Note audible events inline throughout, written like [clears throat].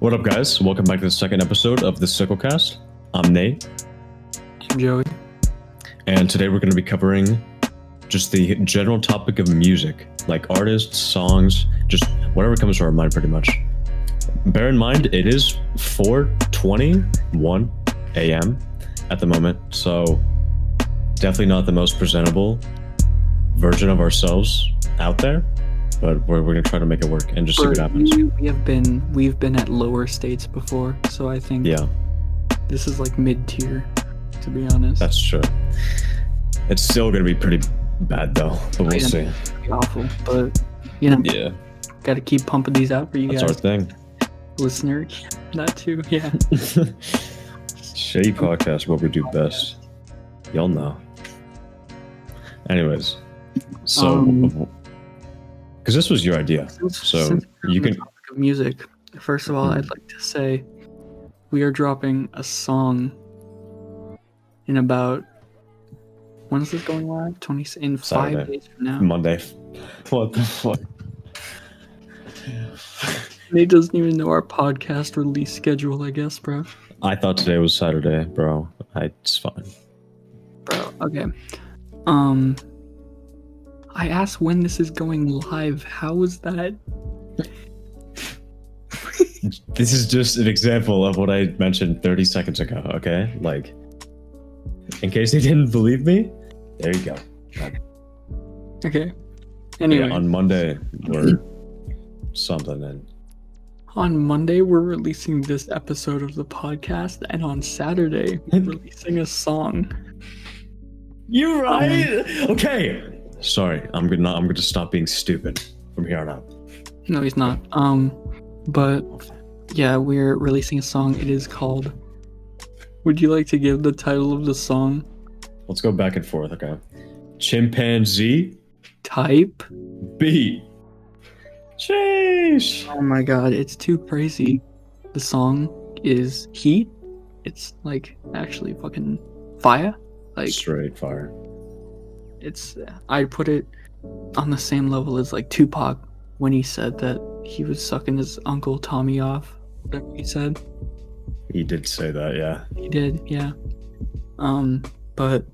What up, guys? Welcome back to the second episode of the Sicklecast. I'm Nate, I'm Joey. and today we're going to be covering just the general topic of music, like artists, songs, just whatever comes to our mind, pretty much. Bear in mind, it is 4:21 a.m. at the moment, so definitely not the most presentable version of ourselves out there, but we're, we're gonna try to make it work and just see what happens. We, we have been we've been at lower states before, so I think Yeah, this is like mid tier, to be honest. that's true. It's still gonna be pretty bad though, but we'll Yeah. see. Awful, but you know, Yeah, got to keep pumping these out for you guys. that's our thing. listener. [laughs] That too, yeah. [laughs] Shady podcast, what we do best. Y'all know. Anyways, so Um, because this was your idea, Since- so since you can. music. First of all, Mhm. I'd like to say we are dropping a song in about when is this going live? Twenty in five days from now. Monday. [laughs] What the fuck? [laughs] Nate doesn't even know our podcast release schedule, I guess, bro. I thought today was Saturday, bro. I, it's fine. Bro, okay. Um I asked when this is going live. How is that? This is just an example of what I mentioned 30 seconds ago, okay? Like, in case you didn't believe me, there you go. Okay. Anyway, Yeah, on Monday, we're something, and on Monday we're releasing this episode of the podcast, and on Saturday we're [laughs] releasing a song. You right? Um, okay. Sorry, I'm gonna I'm gonna stop being stupid from here on out. No, he's not. Um, but yeah, we're releasing a song. It is called. Would you like to give the title of the song? Let's go back and forth, okay? Chimpanzee Type. beat. Sheesh. Oh my god, it's too crazy. The song is Heat. It's like actually fucking fire. Like Straight fire. It's I'd put it on the same level as like Tupac when he said that he was sucking his uncle Tommy off. Whatever he said. He did say that, yeah. He did, yeah. Um, but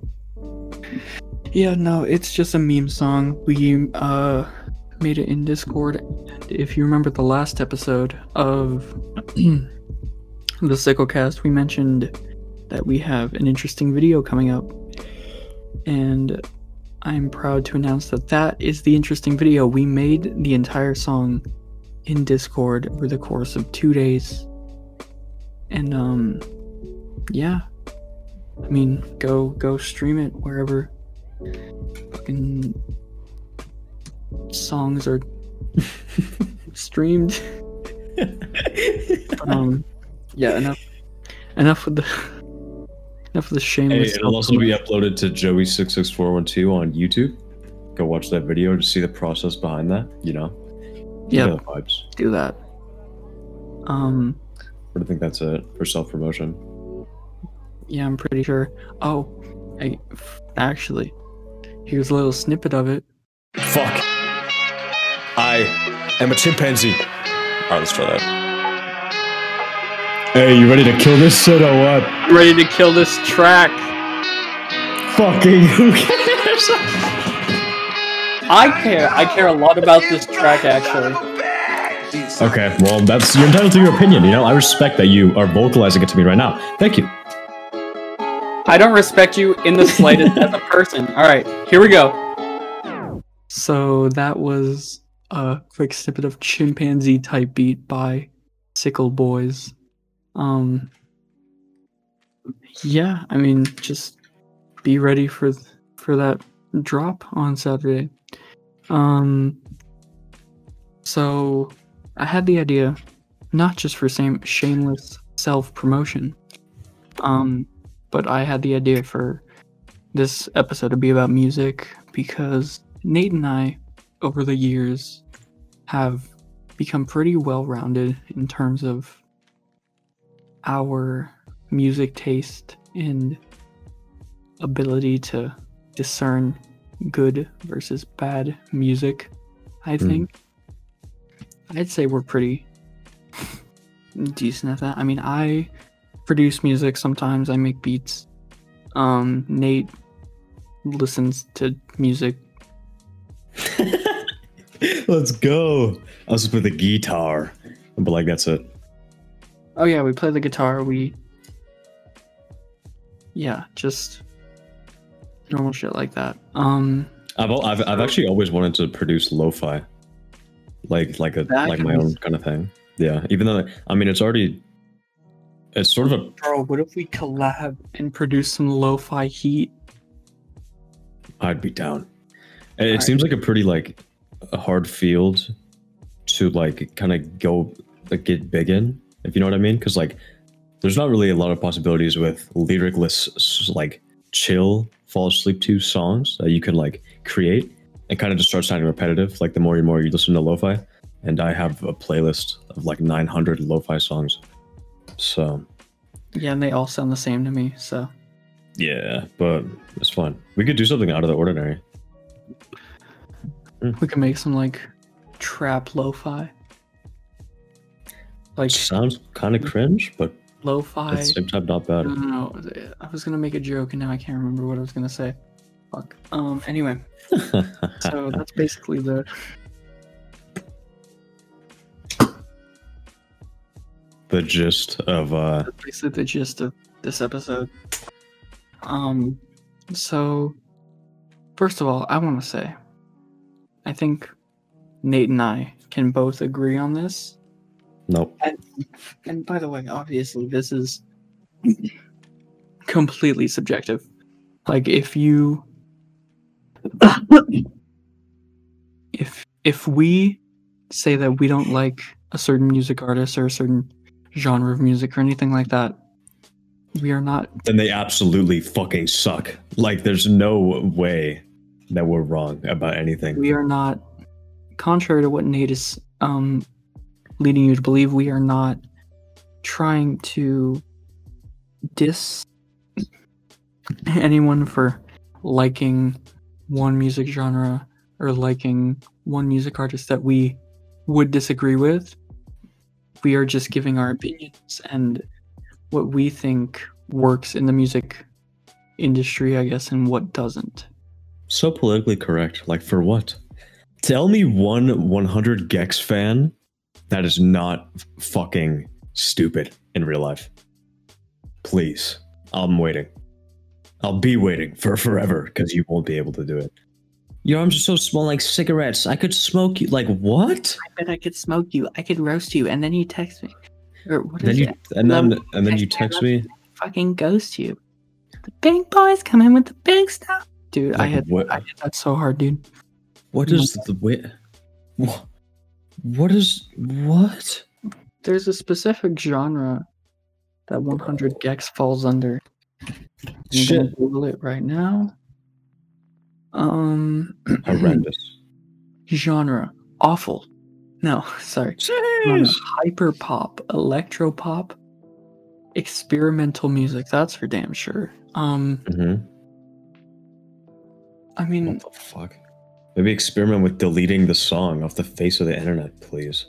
yeah, no, it's just a meme song. We uh made it in Discord. And if you remember the last episode of [clears throat] the Sicklecast, we mentioned that we have an interesting video coming up, and I'm proud to announce that that is the interesting video. We made the entire song in Discord over the course of two days, and um, yeah. I mean, go go stream it wherever fucking songs are [laughs] streamed. [laughs] um, yeah, enough enough with the enough with the Hey, it'll also be uploaded to Joey66412 on YouTube. Go watch that video to see the process behind that, you know? You know do that. Um, I think that's it for self promotion. yeah, I'm pretty sure. Oh, I actually, here's a little snippet of it. Fuck. I am a chimpanzee. Alright, let's try that. Hey, you ready to kill this shit or what? Ready to kill this track. Fucking who cares? I care. I care a lot about this track actually. Okay, well, that's you're entitled to your opinion. You know, I respect that you are vocalizing it to me right now. Thank you. I don't respect you in the slightest as a person. All right, here we go. So that was a quick snippet of chimpanzee type beat by Sickle Boys. Um, yeah, I mean, just be ready for for that drop on Saturday. Um, so I had the idea, not just for same shameless self promotion, um, but I had the idea for this episode to be about music because Nate and I, over the years, have become pretty well rounded in terms of our music taste and ability to discern good versus bad music. I Hmm. think I'd say we're pretty decent at that. I mean, I produce music sometimes. I make beats. Um, Nate listens to music. [laughs] Let's go. I was with the guitar, but like that's it. Oh yeah, we play the guitar. We yeah, just normal shit like that. Um, I've I've, I've actually always wanted to produce lo-fi, like like a like my own kind of thing. Yeah, even though I mean it's already it's sort of a bro, what if we collab and produce some lo-fi heat? I'd be down. It seems like a pretty like a hard field to like kind of go like get big in, if you know what I mean. Because like there's not really a lot of possibilities with lyricless like chill fall asleep to songs that you can like create and kind of just start sounding repetitive. Like the more and more you listen to lo-fi, and I have a playlist of like 900 lo-fi songs. So Yeah, and they all sound the same to me. So yeah, but it's fun. We could do something out of the ordinary. we could make some like trap lo-fi, like Sounds kind of cringe, but lo-fi. at the same time not bad. No, no. I was gonna make a joke and now I can't remember what I was gonna say. Fuck. Um. Anyway, [laughs] so that's basically the. the gist of uh That's basically the gist of this episode. Um. So, first of all, I want to say, I think Nate and I can both agree on this. Nope. And, and by the way, obviously, this is completely subjective. Like, if you, if if we say that we don't like a certain music artist or a certain genre of music or anything like that, we are not. Then they absolutely fucking suck. Like there's no way that we're wrong about anything. We are not. Contrary to what Nate is um, leading you to believe, we are not trying to diss anyone for liking one music genre or liking one music artist that we would disagree with. We are just giving our opinions and what we think works in the music industry, I guess, and what doesn't. So politically correct. Like for what? Tell me one 100 gecs fan that is not fucking stupid in real life. Please. I'm waiting. I'll be waiting for [laughs] forever because you won't be able to do it. Your arms are so small like cigarettes. I could smoke you. Like what? I bet I could smoke you. I could roast you, and then you text me, or what Then is you it? and then Love- and then you text text me, me. Fucking ghost you. The big boys come in with the big stuff, dude. I Like, had what- I did that so hard, dude. What is the way? What? What is what? There's a specific genre that 100 gecs falls under. I'm gonna Shit. Google it right now. Um, [clears throat] Horrendous. genre awful. No, [laughs] sorry. Genre, hyper pop, electro pop, experimental music. That's for damn sure. Um, Mhm. I mean, What the fuck? Maybe experiment with deleting the song off the face of the internet, please.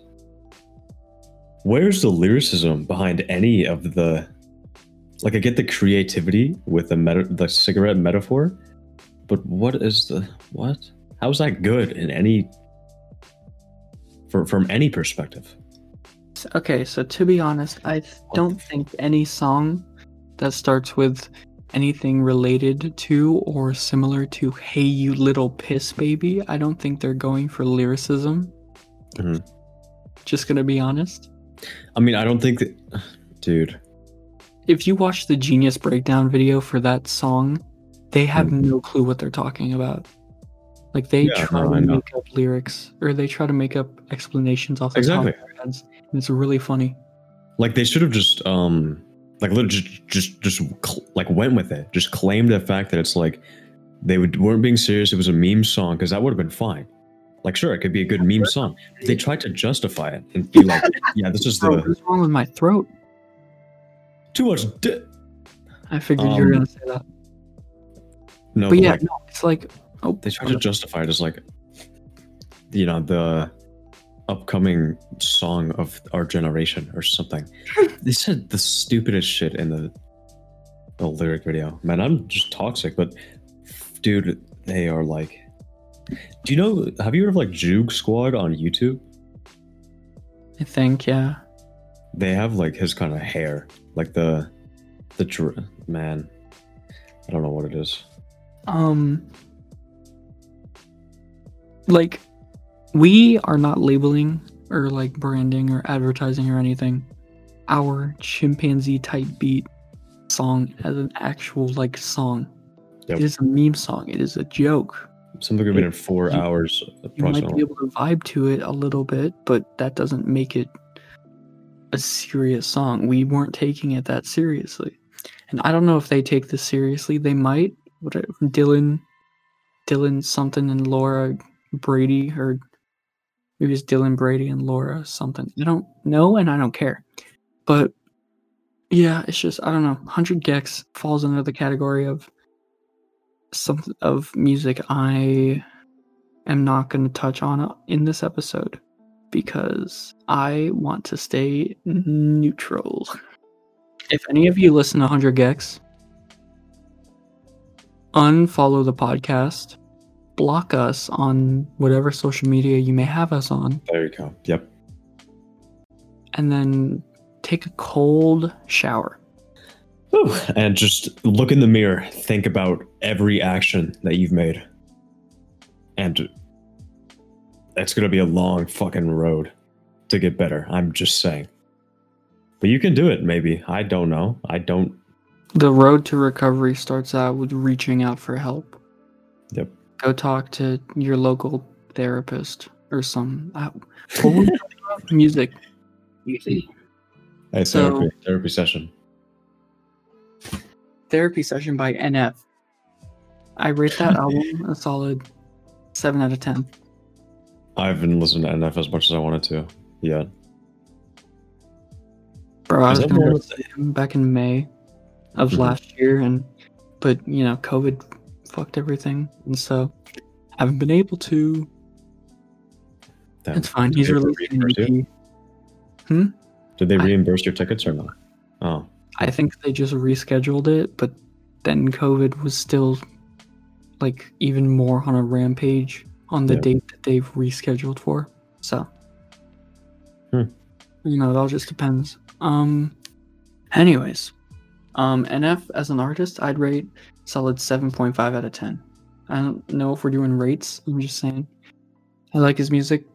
Where's the lyricism behind any of the? Like, I get the creativity with the meta- the cigarette metaphor, but what is the what? How's that good in any? For, from any perspective, Okay, so to be honest, I don't think any song that starts with anything related to or similar to "Hey You Little Piss Baby," I don't think they're going for lyricism. Mhm. Just gonna be honest. I mean, I don't think that, dude. If you watch the Genius breakdown video for that song, they have no clue what they're talking about. Like they Yeah, try no, to make up lyrics or they try to make up explanations off the Exactly. top of their heads. And it's really funny. Like they should have just um like literally just just just cl- like went with it. Just claimed the fact that it's like they would, weren't being serious. It was a meme song because that would have been fine. Like sure, it could be a good meme song. They tried to justify it and be like, [laughs] yeah, this is the what's wrong with my throat? too much. Di- I figured you were Um, gonna say that. no, But but yeah, like, no, it's like oh they tried to justify it as like, you know, the upcoming song of our generation or something. [laughs] they said the stupidest shit in the the lyric video. Man, I'm just toxic, but dude, they are like. Do you know? Have you heard of like Juke Squad on YouTube? I think, yeah. They have like his kind of hair, like the the dr- man. I don't know what it is. Um, like, we are not labeling or like branding or advertising or anything our chimpanzee type beat song as an actual like song. Yep. It is a meme song. It is a joke. Something we've been in four You- hours You might be able to vibe to it a little bit, but that doesn't make it a serious song. We weren't taking it that seriously. And I don't know if they take this seriously. They might. What Dylan Dylan something and Laura Brady or maybe it's Dylan Brady and Laura something. I don't know and I don't care. But yeah, it's just I don't know. 100 gecs falls under the category of some of music I am not going to touch on uh, in this episode because I want to stay neutral. If any of you listen to 100 gecs, unfollow the podcast, block us on whatever social media you may have us on, There you go. Yep. and then take a cold shower. Whew. And just look in the mirror. Think about every action that you've made. And it's going to be a long fucking road to get better. I'm just saying. But you can do it, maybe. I don't know. I don't. The road to recovery starts out with reaching out for help. Yep. Go talk to your local therapist or some uh, what were we talking about? [laughs] music. Hey, So- therapy, therapy session. Therapy session by NF. I rate that [laughs] album a solid seven out of ten. I haven't listened to NF as much as I wanted to yet. Bro, I Is was gonna more- go see him back in May of Mhm. last year, and but you know, COVID fucked everything, and so I haven't been able to. Damn. It's fine. He's releasing an you? Did they I- reimburse your tickets or not? Oh, I think they just rescheduled it, but then COVID was still like even more on a rampage on the Yeah. date that they've rescheduled for. So, Hmm. you know, it all just depends. Um, anyways, um, NF as an artist, I'd rate solid seven point five out of ten. I don't know if we're doing rates. I'm just saying, I like his music.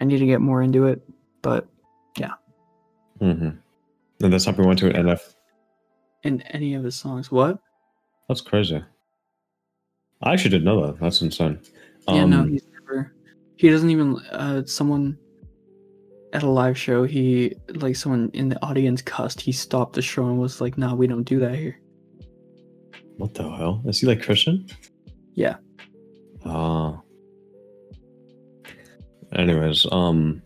I need to get more into it, but yeah. mm-hmm. And that's how we went to an NF. in any of his songs, what? That's crazy. I actually didn't know that. That's insane. Yeah, no, Um, he's never. He doesn't even. Uh, someone at a live show, he like someone in the audience cussed. He stopped the show and was like, "No, we don't do that here." What the hell? Is he like Christian? Yeah. Ah. anyways, um,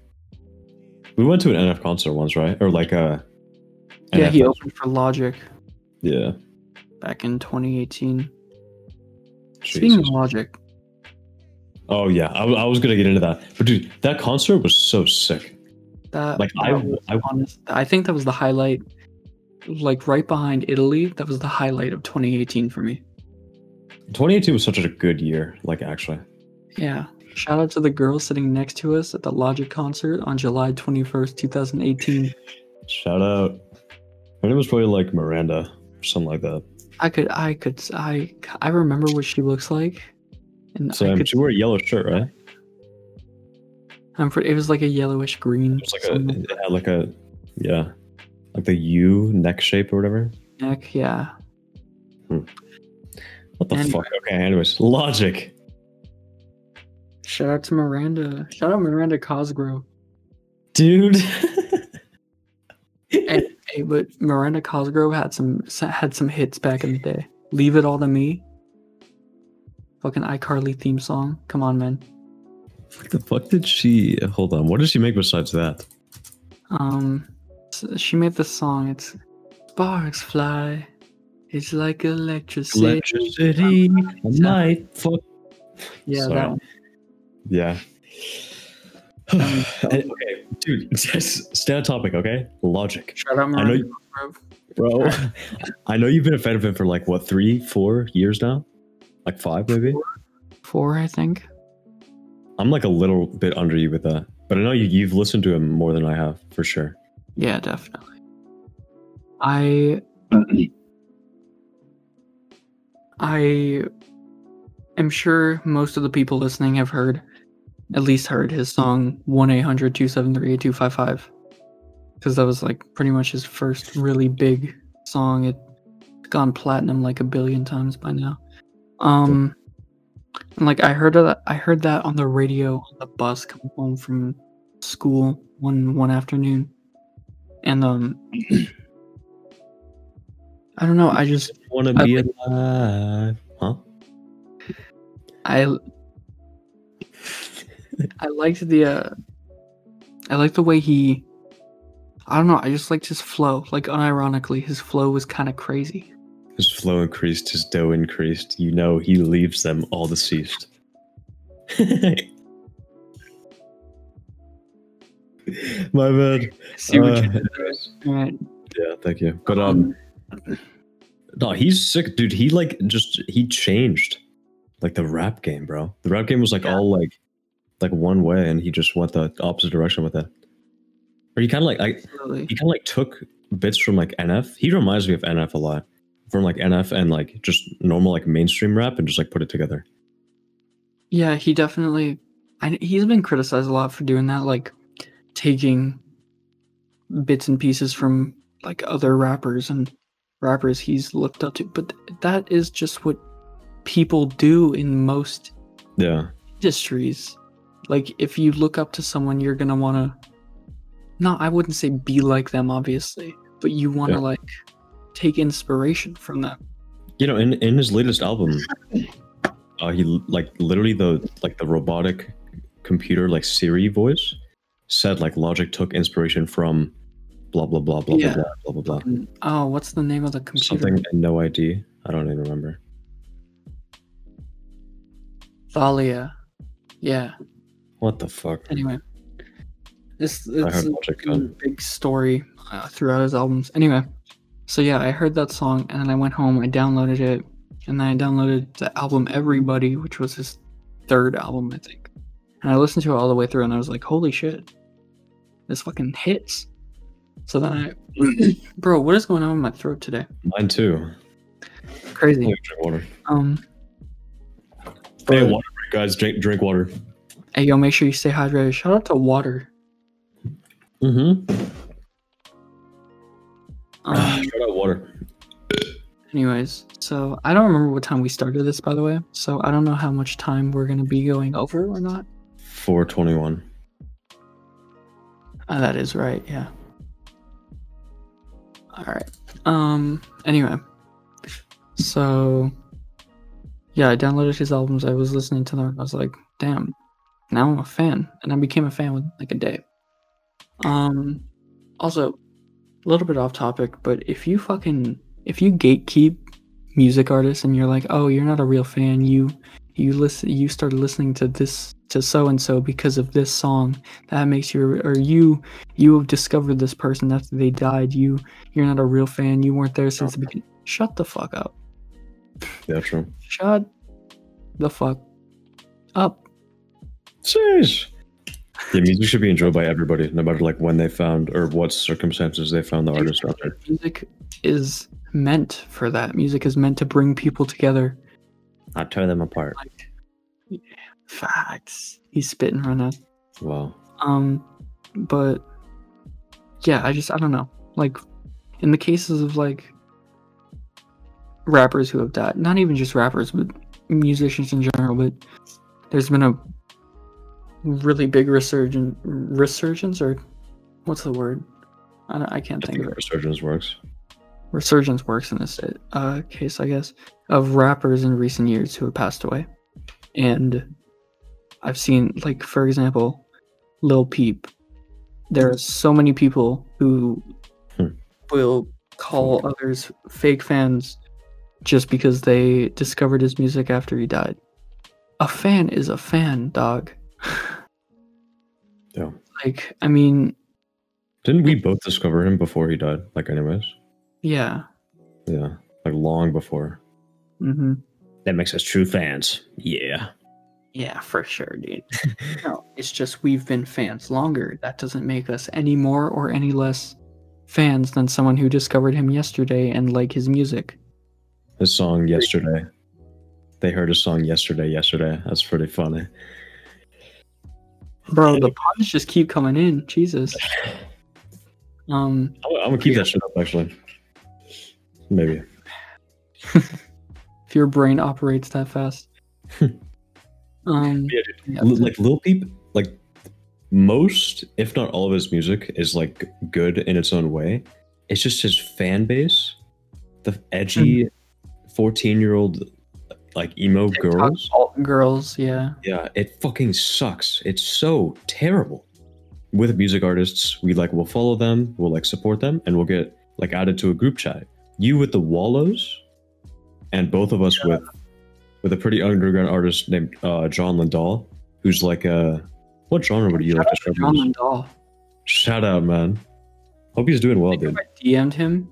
we went to an NF concert once, right? Or like a. Yeah, NF he opened for Logic Yeah. back in 2018. Speaking of Logic, Oh yeah, I was gonna get into that, but dude, that concert was so sick. That Like I, was I honest, I think that was the highlight. Like right behind Italy, that was the highlight of 2018 for me. 2018 was such a good year. Like actually, Yeah. Shout out to the girl sitting next to us at the Logic concert on July 21st, 2018. shout out. Her name was probably like Miranda or something like that. I could, I could, I, I remember what she looks like, and So I could, she wore a yellow shirt, right? I'm pretty. It was like a yellowish green, It was like a, something it had like a, yeah, like the U neck shape or whatever. neck. Yeah, hmm. What the Anyway. fuck? Okay, anyways, logic. shout out to Miranda. Shout out Miranda Cosgrove. Dude. hey, [laughs] hey, but Miranda Cosgrove had some had some hits back in the day. Leave it all to me. Fucking iCarly theme song. Come on, man. What the fuck did she? Hold on. What did she make besides that? Um, she made the song. It's sparks fly. It's like electricity. Electricity. Night. Fuck. Yeah, Sorry. that one. Yeah. [sighs] okay, dude, [laughs] just stay on topic, okay? Logic. Shout out I know you- Bro, [laughs] I know you've been a fan of him for like what, three, four years now? Like five, maybe? Four, I think. I'm like a little bit under you with that. But I know you, you've listened to him more than I have, for sure. Yeah, definitely. I [clears throat] I am sure most of the people listening have heard at least heard his song 1-800-273-8255 because that was like pretty much his first really big song. It's gone platinum like a billion times by now. Um and like I heard that I heard that on the radio on the bus coming home from school one one afternoon and um [clears throat] i don't know i just Wanna I be alive. Huh? i i liked the uh i liked the way he i don't know i just liked his flow like unironically his flow was kind of crazy His flow increased, his dough increased. You know he leaves them all deceased. [laughs] My bad. see what Uh, you did there. Yeah, thank you. But um, no, he's sick, dude. He like just he changed like the rap game, bro. The rap game was like Yeah. all like like one way, and he just went the opposite direction with it. Or he kind of like I absolutely. he kind of like took bits from like NF. He reminds me of NF a lot, from like NF and like just normal like mainstream rap, and just like put it together. yeah he definitely I, he's been criticized a lot for doing that like taking bits and pieces from like other rappers and rappers he's looked up to but that is just what people do in most Yeah, industries like if you look up to someone you're gonna want to no i wouldn't say be like them obviously but you want to Yeah. like take inspiration from them you know, in in his latest album, uh, he like literally the like the robotic computer like Siri voice said like Logic took inspiration from blah blah blah blah Yeah. blah blah blah blah. Oh what's the name of the computer Something and no ID. I don't even remember. thalia yeah What the fuck? anyway this it's a big, big story uh, throughout his albums anyway so yeah i heard that song and then i went home i downloaded it and then i downloaded the album everybody which was his third album i think and i listened to it all the way through and i was like holy shit this fucking hits so then i [clears throat] bro what is going on with my throat today Mine too. crazy drink water. um Hey, water guys. Drink drink water. hey yo make sure you stay hydrated shout out to water Mm-hmm. Um, Shout out water. Anyways, so I don't remember what time we started this, by the way. So I don't know how much time we're gonna be going over or not. Four twenty one. Ah, that is right. Yeah. All right. Um. Anyway, so yeah, I downloaded his albums. I was listening to them. I was like, damn. Now I'm a fan, and I became a fan within like a day. Um. Also, a little bit off topic, but if you fucking if you gatekeep music artists and you're like, oh, you're not a real fan, you you listen you started listening to this to so and so because of this song that makes you or you you have discovered this person after they died. You you're not a real fan. You weren't there since the beginning. Shut the fuck up. Yeah, true. shut the fuck up. Jeez. Yeah, music should be enjoyed by everybody, no matter like when they found or what circumstances they found the artist out there. music is meant for that music is meant to bring people together Not tear them apart. like facts he's spitting right now Wow. Um, but yeah, I just I don't know. Like in the cases of like rappers who have died, not even just rappers, but musicians in general. But there's been a really big resurgence, resurgence, or what's the word? I don't, I can't I think think of it. resurgence works. Resurgence works in this uh, case, I guess, of rappers in recent years who have passed away, and I've seen like for example, Lil Peep. There are so many people who Hmm. will call others fake fans just because they discovered his music after he died. A fan is a fan, dog. [laughs] Yeah, like I mean, Didn't we both discover him before he died? Like, anyways, yeah. yeah, like long before. Mm-hmm. That makes us true fans. Yeah. Yeah, for sure, dude. [laughs] no, it's just we've been fans longer. That doesn't make us any more or any less fans than someone who discovered him yesterday and like his music. His song yesterday. They heard his song yesterday. Yesterday. That's pretty funny. Bro, the puns just keep coming in. Jesus. Um, I'm, I'm gonna keep Yeah. that shit up. Actually, maybe. [laughs] if your brain operates that fast. [laughs] um, Yeah, yeah, L- like Lil Peep, like most, if not all of his music is like good in its own way. It's just his fan base, the edgy fourteen-year-old like emo girls. alt girls, yeah. Yeah, it fucking sucks. It's so terrible. With music artists, we like will follow them, we'll like support them, and we'll get like added to a group chat. You with the Wallows, and both of us with with a pretty underground artist named uh, John Lindahl, who's like a what genre would you like to describe? John? Lindahl. Shout out, man. Hope he's doing well, dude. I DM'd him,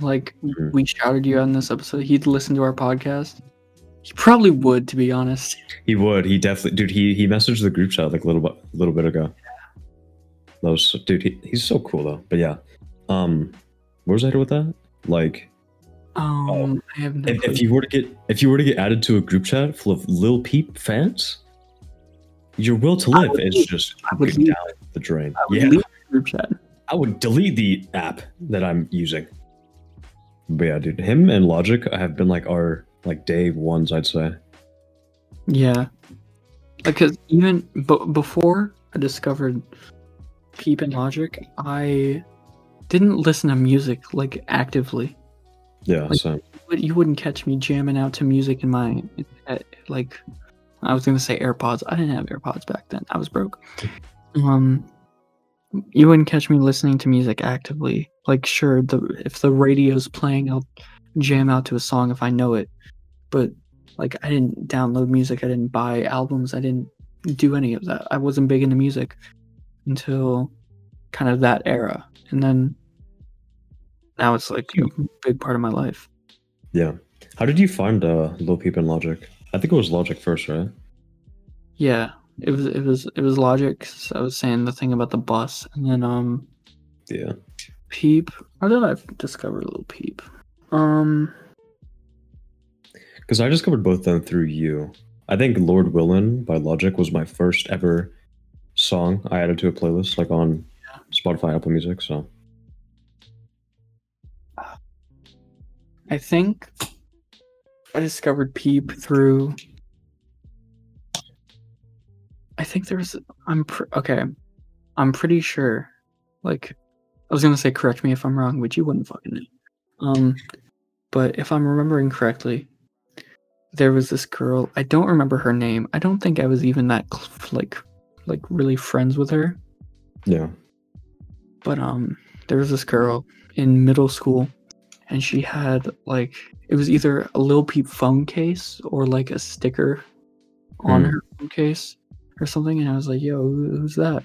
like Mhm. we shouted you out in this episode, he'd listen to our podcast. He probably would, to be honest. He would. He definitely, dude. He he messaged the group chat like a little bit, little bit ago. That was, dude. He, he's so cool though. But yeah, um, where was I headed with that? Like, Um, I have no if, if you were to get if you were to get added to a group chat full of Lil Peep fans, your will to live is leave. just I would going down the drain. Yeah, group chat. I would delete the app that I'm using. But yeah, dude, him and Logic have been like our like day ones, I'd say. Yeah, because even b- before I discovered Peep and Logic, I didn't listen to music like actively. Yeah, Like- same. But you wouldn't catch me jamming out to music in my eh, like. I was gonna say AirPods. I didn't have AirPods back then. I was broke. Um, you wouldn't catch me listening to music actively. Like, sure, the if the radio's playing, I'll jam out to a song if I know it. But like, I didn't download music. I didn't buy albums. I didn't do any of that. I wasn't big into music until kind of that era, and then now it's like a big part of my life. Yeah. How did you find uh, Lil Peep and Logic? I think it was Logic first, right? Yeah, it was it was it was logic. 'cause I was saying the thing about the bus, and then um, Yeah. Peep. How did I discover Little Peep? Um, Because I discovered both of them through you. I think Lord Willin by Logic was my first ever song I added to a playlist, like on Spotify, Apple Music. So I think I discovered Peep through. I think there's. I'm pr- okay. I'm pretty sure. Like, I was gonna say, correct me if I'm wrong, which you wouldn't fucking know. Um, but if I'm remembering correctly, there was this girl. I don't remember her name. I don't think I was even that like, like really friends with her. yeah. but um there was this girl in middle school and she had like it was either a Lil Peep phone case or like a sticker on Hmm. her phone case or something and I was like yo who's that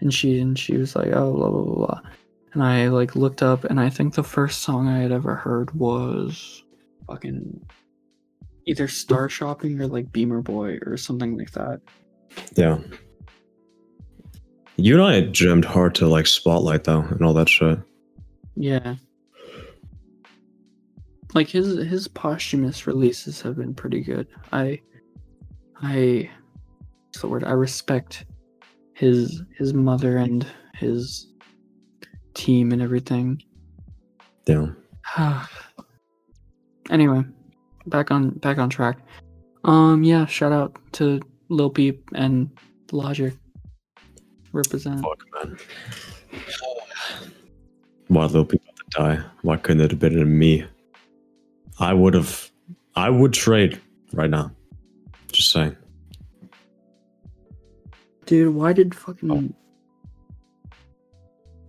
and she and she was like oh blah blah blah blah and I like looked up and I think the first song I had ever heard was fucking either Star Shopping or like Beamer Boy or something like that Yeah. You and I jammed hard to like Spotlight though and all that shit. Yeah. Like his his posthumous releases have been pretty good. I I what's the word? I respect his his mother and his team and everything. Yeah. [sighs] anyway, back on back on track. Um yeah, shout out to Lil Peep and Logic. Represent. Fuck man. Why Lil Peep had to die? Why couldn't it have been me? I would have. I would trade right now. Just saying. Dude, why did fucking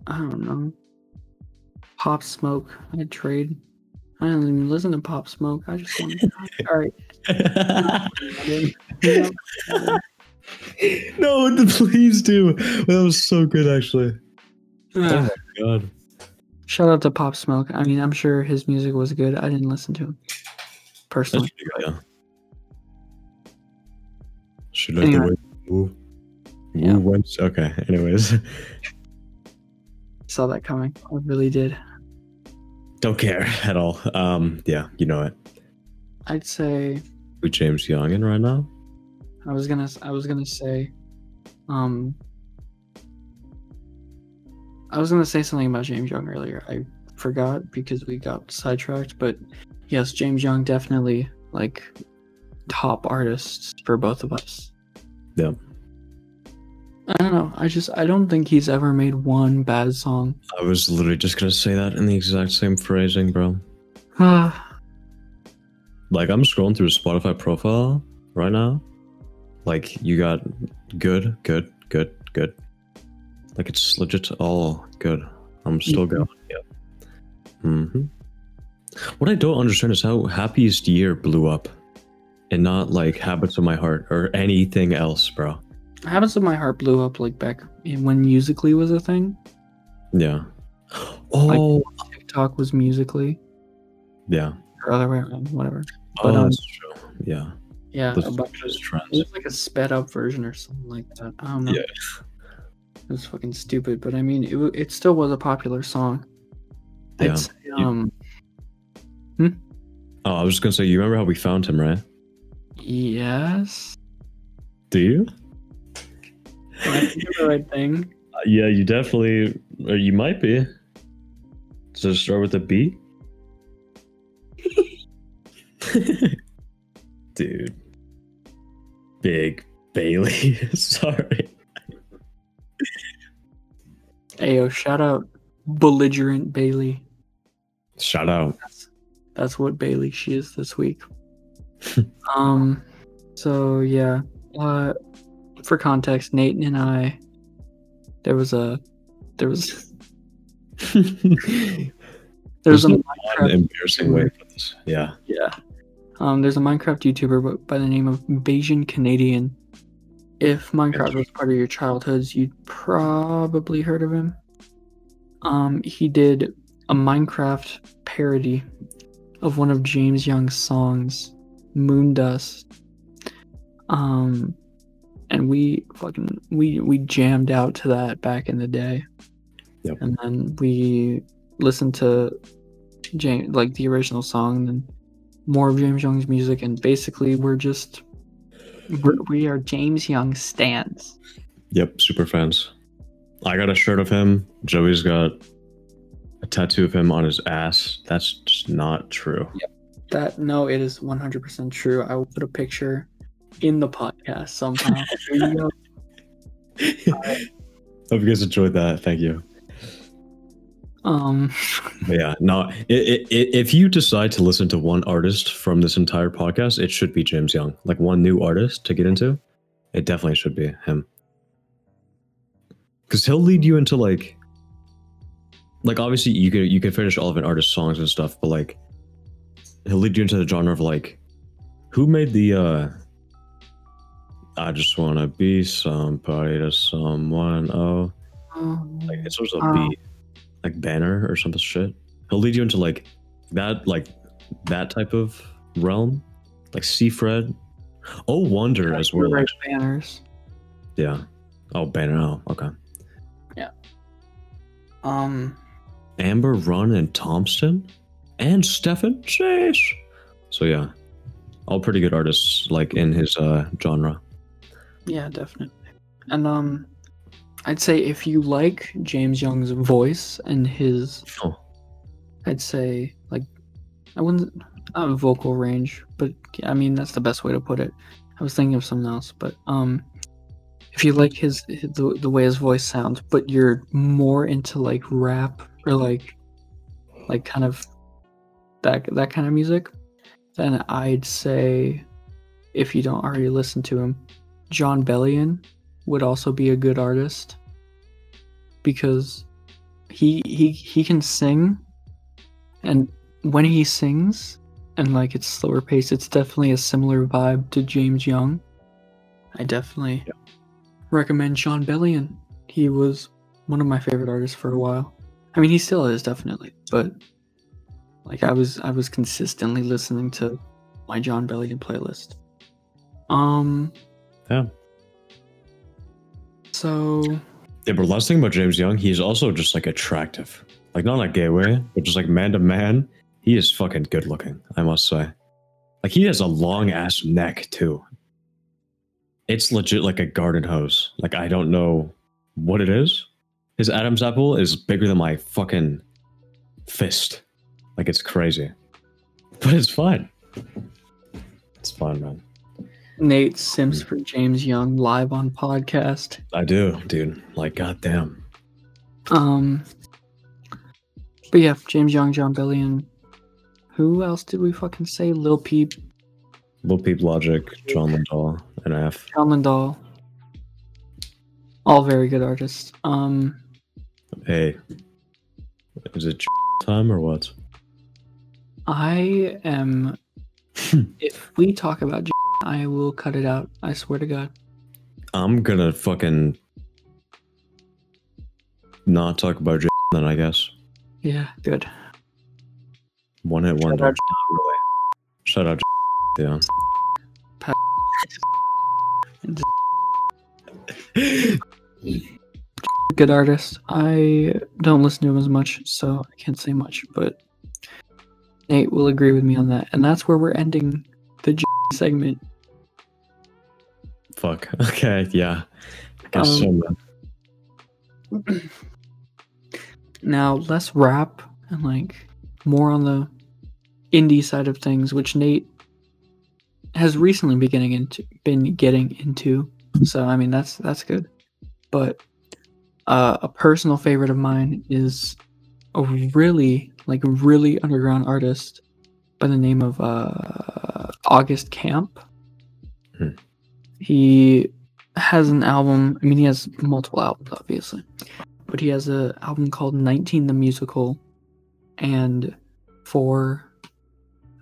I don't know. Pop Smoke. I'd trade. I don't even listen to Pop Smoke. I just want to. [laughs] All right. [laughs] no, please do. That was so good, actually. Oh Uh, my god. shout out to Pop Smoke. I mean, I'm sure his music was good. I didn't listen to him personally. good, yeah. Should I Anyway. it? Move. Yeah. Once. Okay. Anyways, [laughs] Saw that coming. I really did. Don't care [laughs] at all. Um, yeah, you know it. I'd say We Jaymes Young in right now. I was gonna I was gonna say, um, I was gonna say something about Jaymes Young earlier. I forgot because we got sidetracked. But yes, Jaymes Young definitely like top artists for both of us. Yeah. I don't know. I just I don't think he's ever made one bad song. I was literally just gonna say that in the exact same phrasing, bro. [sighs] Like I'm scrolling through Spotify profile right now. Like you got good, good, good, good. Like it's legit all good. I'm still Mhm. going. Yep. hmm What I don't understand is how Happiest Year blew up, and not like Habits of My Heart or anything else, bro. Habits of My Heart blew up like back when Musical.ly was a thing. Yeah. Oh, TikTok was Musical.ly yeah. or other way around, whatever. Oh, But, um, that's true. Yeah. Yeah, a bunch of just It was like a sped up version or something like that. I don't know. Yeah. It was fucking stupid, but I mean, it, it still was a popular song. I'd Yeah. You- um, Oh, I was just gonna say, you remember how we found him, right? yes. Do you? The right thing? Uh, yeah, you definitely, or you might be. Does it start with a B? [laughs] Dude. Big Bailey. [laughs] Sorry. Ayo, shout out belligerent Bailey. Shout out. That's, that's what Bailey she is this week. [laughs] um, so yeah. Uh, for context, Nate and I, there was a, there was [laughs] there was a There's Minecraft embarrassing way for this. Yeah. Yeah. Um, there's a Minecraft YouTuber by the name of BajanCanadian. If Minecraft was part of your childhoods, you'd probably heard of him. Um, he did a Minecraft parody of one of Jaymes Young's songs, Moon Dust. Um, and we fucking we we jammed out to that back in the day. Yep. And then we listened to James like the original song and then more of Jaymes Young's music and basically we're just we're, we are Jaymes Young stands. Yep. Super fans. I got a shirt of him. Joey's got a tattoo of him on his ass. That's just not true. That no, it is 100% true. I will put a picture in the podcast somehow. There you go. [laughs] Hope you guys enjoyed that. Thank you. Um, But yeah, no. i i i if you decide to listen to one artist from this entire podcast, it should be Jaymes Young. Like one new artist to get into, it definitely should be him. Because he'll lead you into like, like obviously you could you can finish all of an artist's songs and stuff, but like, he'll lead you into the genre of like, who made the uh, I just wanna be somebody to someone. Oh, like it's sort of a beat, like banner or some shit. He'll lead you into like that, like that type of realm, like Seafret. Oh, Wonder as You're well. right, banners. Yeah. Oh, banner. Oh, okay. Yeah. Um, Amber, Run, and Thompson, and Stefan Chase. So yeah, all pretty good artists, like in his uh genre. Yeah, definitely. And um, I'd say if you like Jaymes Young's voice and his, Oh. I'd say like, I wouldn't not vocal range, but I mean that's the best way to put it. I was thinking of something else, but um, if you like his, his the, the way his voice sounds, but you're more into like rap or like, like kind of that that kind of music, then I'd say, if you don't already listen to him, Jon Bellion would also be a good artist because he he he can sing and when he sings and like it's slower pace it's definitely a similar vibe to Jaymes Young I definitely recommend Jon Bellion. He was one of my favorite artists for a while. I mean, he still is definitely, but like I was, I was consistently listening to my Jon Bellion playlist. Um. Yeah. So Yeah, but last thing about Jaymes Young, he's also just like attractive. Like not in a gay way, but just like man to man, he is fucking good looking, I must say. Like he has a long ass neck too. It's legit like a garden hose. Like I don't know what it is. His Adam's apple is bigger than my fucking fist. Like it's crazy. But it's fine. It's fine, man. Nate Sims for Jaymes Young live on podcast. I do, dude. Like goddamn. Um. But yeah, Jaymes Young, Jon Bellion. Who else did we fucking say? Lil Peep, Lil Peep Logic, John Lindahl, and F. John Lindahl. All very good artists. Um. Hey, is it time or what? I am. [laughs] if we talk about, I will cut it out. I swear to God. I'm gonna fucking not talk about J [laughs] then, I guess. Yeah, good. One hit wonder. out Not really. Shout out J [laughs] yeah. [laughs] Good artist. I don't listen to him as much, so I can't say much. But Nate will agree with me on that, and that's where we're ending the J- segment. Fuck. [laughs] Okay, yeah. So, Um, man. [clears throat] Now less rap and like more on the indie side of things, which Nate has recently been getting into. Been getting into. So I mean that's that's good. But uh, a personal favorite of mine is a really like really underground artist by the name of uh, August Camp. Hmm. He has an album. I mean, he has multiple albums, obviously, but he has an album called 19 the Musical, and for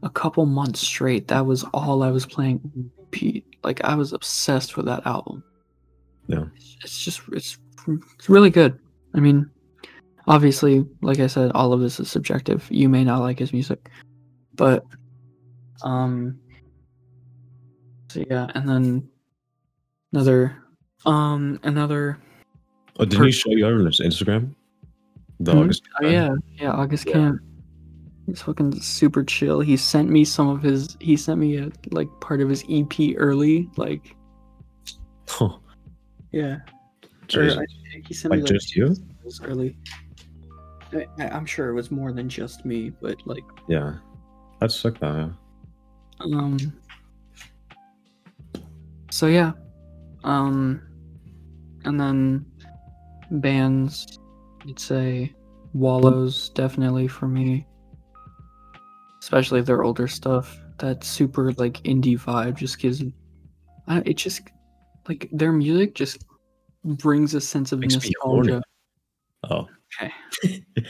a couple months straight, that was all I was playing repeat. Like I was obsessed with that album. Yeah. It's, it's just it's it's really good. I mean, obviously, like I said, all of this is subjective. You may not like his music, but um, so yeah, and then another um another Oh, didn't he show you on his Instagram? The Hmm? August. Oh yeah, yeah, August Yeah. Camp. He's fucking super chill. He sent me some of his. He sent me a like part of his EP early. Like Huh. yeah, or I, he sent me Like like just you? singles early. I, I- I'm sure it was more than just me, but like Yeah. That's sick though, yeah. um. So yeah, um, and then bands. You'd say Wallows definitely for me. especially their older stuff. That super like indie vibe just gives. I, it just like their music just brings a sense of Makes nostalgia. Oh. Okay. [laughs]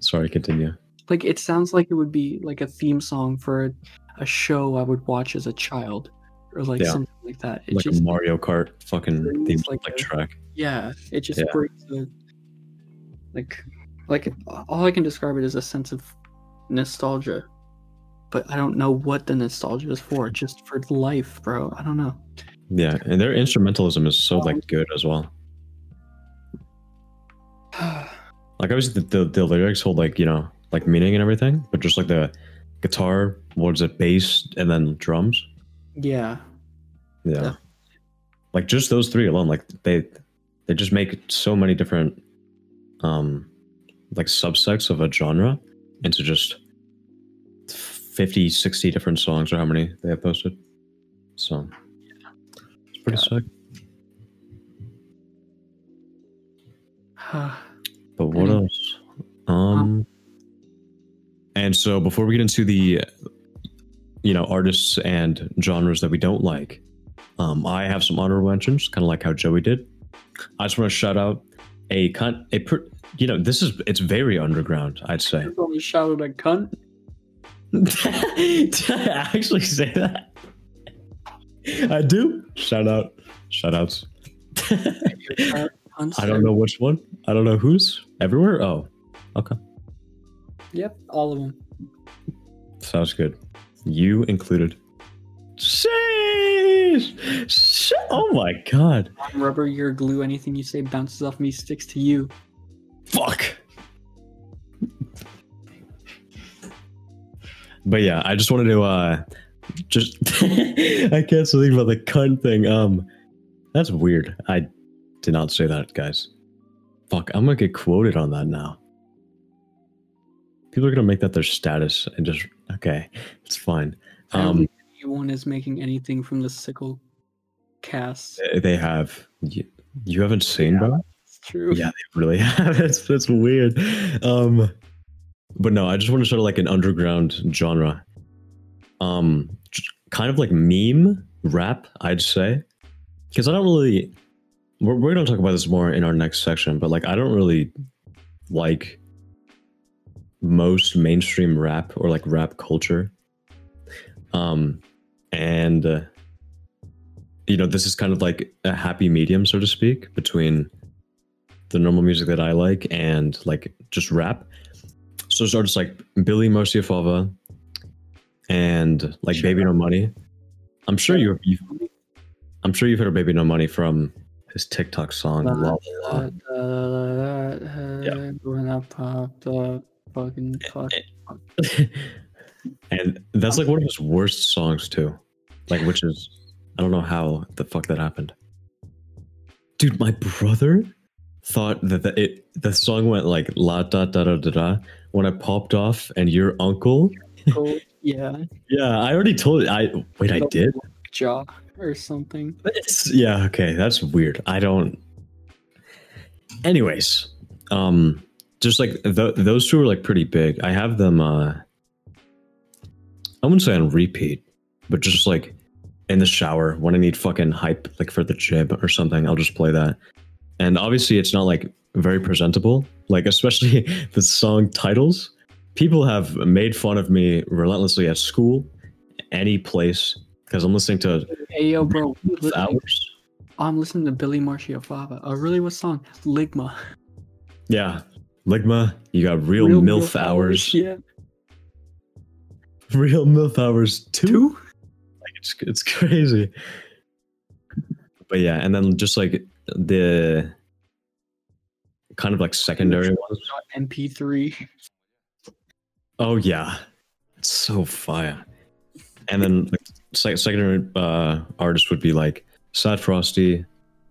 Sorry, continue. Like it sounds like it would be like a theme song for a, a show I would watch as a child, or like Yeah. something like that. It Like just a Mario Kart fucking theme like, like, a- track. yeah, it just Yeah. brings a like like all I can describe it as a sense of nostalgia. But I don't know what the nostalgia is for. Just for life, bro. I don't know. Yeah, and their instrumentalism is so like um, good as well. [sighs] Like obviously the, the, the lyrics hold like, you know, like meaning and everything, but just like the guitar, what is it, bass and then drums. Yeah. Yeah. Yeah. Like just those three alone, like they they just make so many different um like subsects of a genre into just 50, 60 different songs or how many they have posted. So it's pretty sick. [sighs] But what Any- else? Um and so before we get into the you know artists and genres that we don't like, um I have some honorable mentions, kind of like how Joey did. I just want to shout out a con a per, you know this is it's very underground I'd say. Only shouted a cunt. [laughs] Did I actually say that? I do. Shout out. Shout outs. [laughs] I don't know which one. I don't know who's everywhere. Oh, okay. Yep, all of them. Sounds good. You included. Sheesh! Sh- Oh my god. Rubber, you're glue. Anything you say bounces off me, sticks to you. Fuck. But yeah, I just wanted to uh just [laughs] I can't think about the cunt thing. Um that's weird. I did not say that, guys. Fuck, I'm gonna get quoted on that now. People are gonna make that their status and just okay, it's fine. Um anyone is making anything from the sickle cast. they have you, you haven't seen that. It's true. Yeah, they really [laughs] have. It's that's weird. Um, but no, I just want to start like an underground genre. Um, kind of like meme rap, I'd say, because I don't really. We're we're gonna talk about this more in our next section, but like I don't really like most mainstream rap or like rap culture. Um, and uh, you know, this is kind of like a happy medium, so to speak, between the normal music that I like and like just rap. So it's artists like Billy Marchiafava and like Baby No Money. I'm sure you you've I'm sure you've heard of Baby No Money from his TikTok song. La, La, La. Yeah. When I pop the fucking fuck. [laughs] and that's like one of his worst songs too. Like which is I don't know how the fuck that happened. Dude, my brother thought that the, it the song went like la da da da da da when I popped off and your uncle. Cool. Yeah. [laughs] Yeah, I already told it. I wait, I did. Jaw or something. It's, yeah, okay, that's weird. I don't. Anyways, um, just like th- those two are like pretty big. I have them. uh I wouldn't say on repeat, but just like in the shower when I need fucking hype, like for the gym or something. I'll just play that. And obviously, it's not like very presentable. Like especially [laughs] the song titles. People have made fun of me relentlessly at school, any place, because I'm listening to Hey yo, bro. hours. I'm listening to Billy Marchiafava. Oh, really? What song? Ligma. Yeah. Ligma, you got real, MILF, hours. Yeah. Real MILF hours too. Two? Like it's it's crazy. But yeah, and then just like the kind of like secondary ones. MP3. Oh yeah. It's so fire. And then like sec- secondary uh artists would be like Sad Frosty,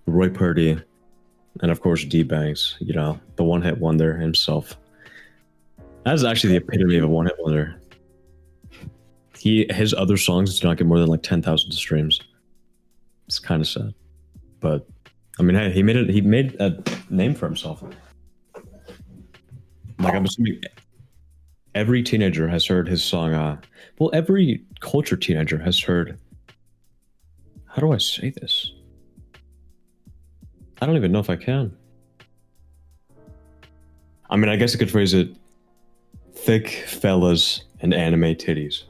Roy Purdy, and of course D Banks, you know, the one hit wonder himself. That is actually the epitome of a one hit wonder. He his other songs do not get more than like ten thousand streams. It's kind of sad, but I mean, hey, he made it. He made a name for himself. Like I'm assuming every teenager has heard his song. Uh, well, every culture teenager has heard. How do I say this? I don't even know if I can. I mean, I guess I could phrase it thick fellas and anime titties.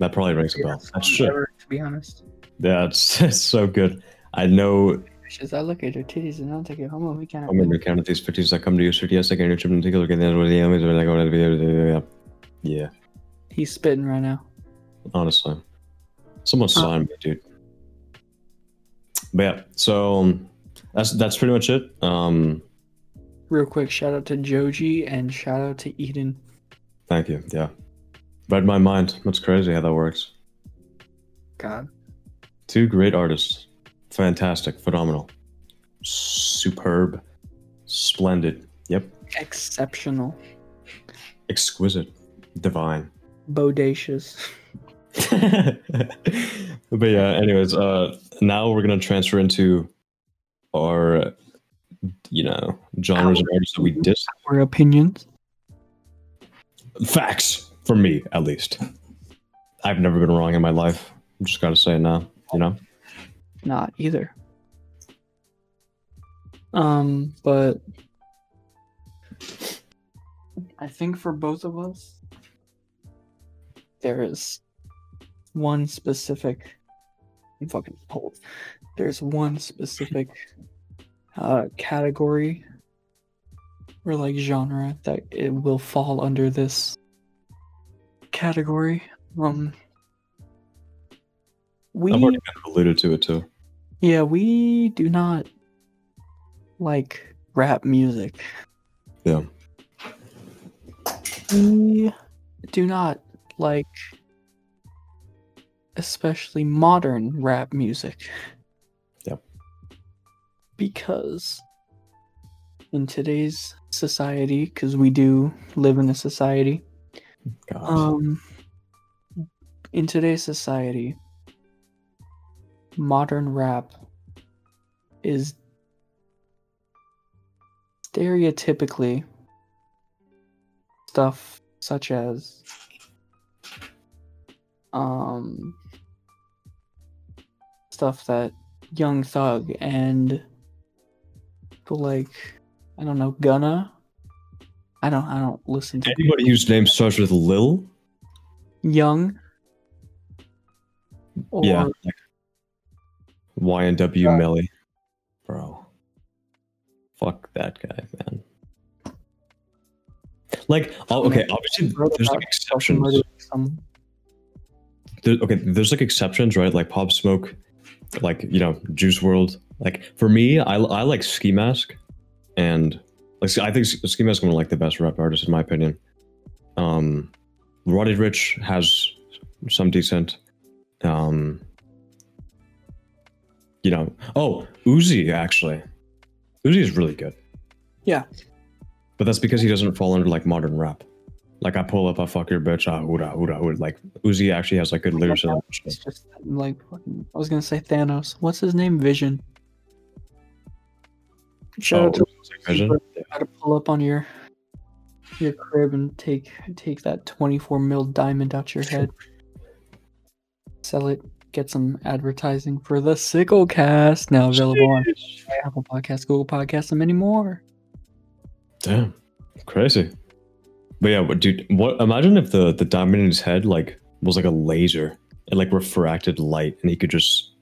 That probably rings a bell. That's true. Ever, to be honest. That's, [laughs] that's so good. I know As I look at your titties and I'll take it home. We can't. I'm going to count these 50s that come to you. So, yes, I can trip and take a look at the Yeah, He's spitting right now. honestly. Someone sign me, dude. But yeah, so um, that's that's pretty much it. Um, Real quick, shout out to Joji and shout out to Eden. thank you. Yeah, read my mind. That's crazy how that works. God. Two great artists. Fantastic, phenomenal, superb, splendid. Yep, Exceptional. exquisite, divine. Bodacious. [laughs] but yeah, anyways, uh, now we're gonna transfer into our, you know, genres of artists that we dis. Our opinions. Facts for me, at least. I've never been wrong in my life. I'm just gotta say it now. You know. Not either. Um, but I think for both of us, there is one specific I'm fucking pulled. There's one specific uh category or like genre that it will fall under this category. Um we I've already kind of alluded to it too. yeah, we do not like rap music. Yeah. We do not like especially modern rap music. Because in today's society, because we do live in a society, God. um, in today's society, modern rap is stereotypically stuff such as um stuff that Young Thug and people like I don't know Gunna. I don't I don't listen to Anybody whose name starts with Lil? Young. Or yeah. Like YNW Uh, Melly. Bro. Fuck that guy, man. Like, oh, okay, obviously there's like exceptions. some- There, okay, there's like exceptions, right? Like Pop Smoke, like you know, Juice WRLD. Like for me, I, I like Ski Mask, and like I think Ski Mask is one of like the best rap artists in my opinion. Um, Roddy Ricch has some decent. Um, you know, oh Uzi actually, Uzi is really good. Yeah. but that's because he doesn't fall under like modern rap. Like I pull up, I fuck your bitch, ah, hoorah, hoorah, hoorah. Like Uzi actually has like good lyrics. It's just like I was gonna say Thanos. What's his name? Vision. Shout out Oh? How to pull up on your your crib and take take that 24 mil diamond out your head. Sell it. Get some advertising for the Sicklecast now available on Apple Podcasts, Google Podcasts, and many more. Damn, crazy. But yeah, dude, what? Imagine if the the diamond in his head like was like a laser, it like refracted light, and he could just.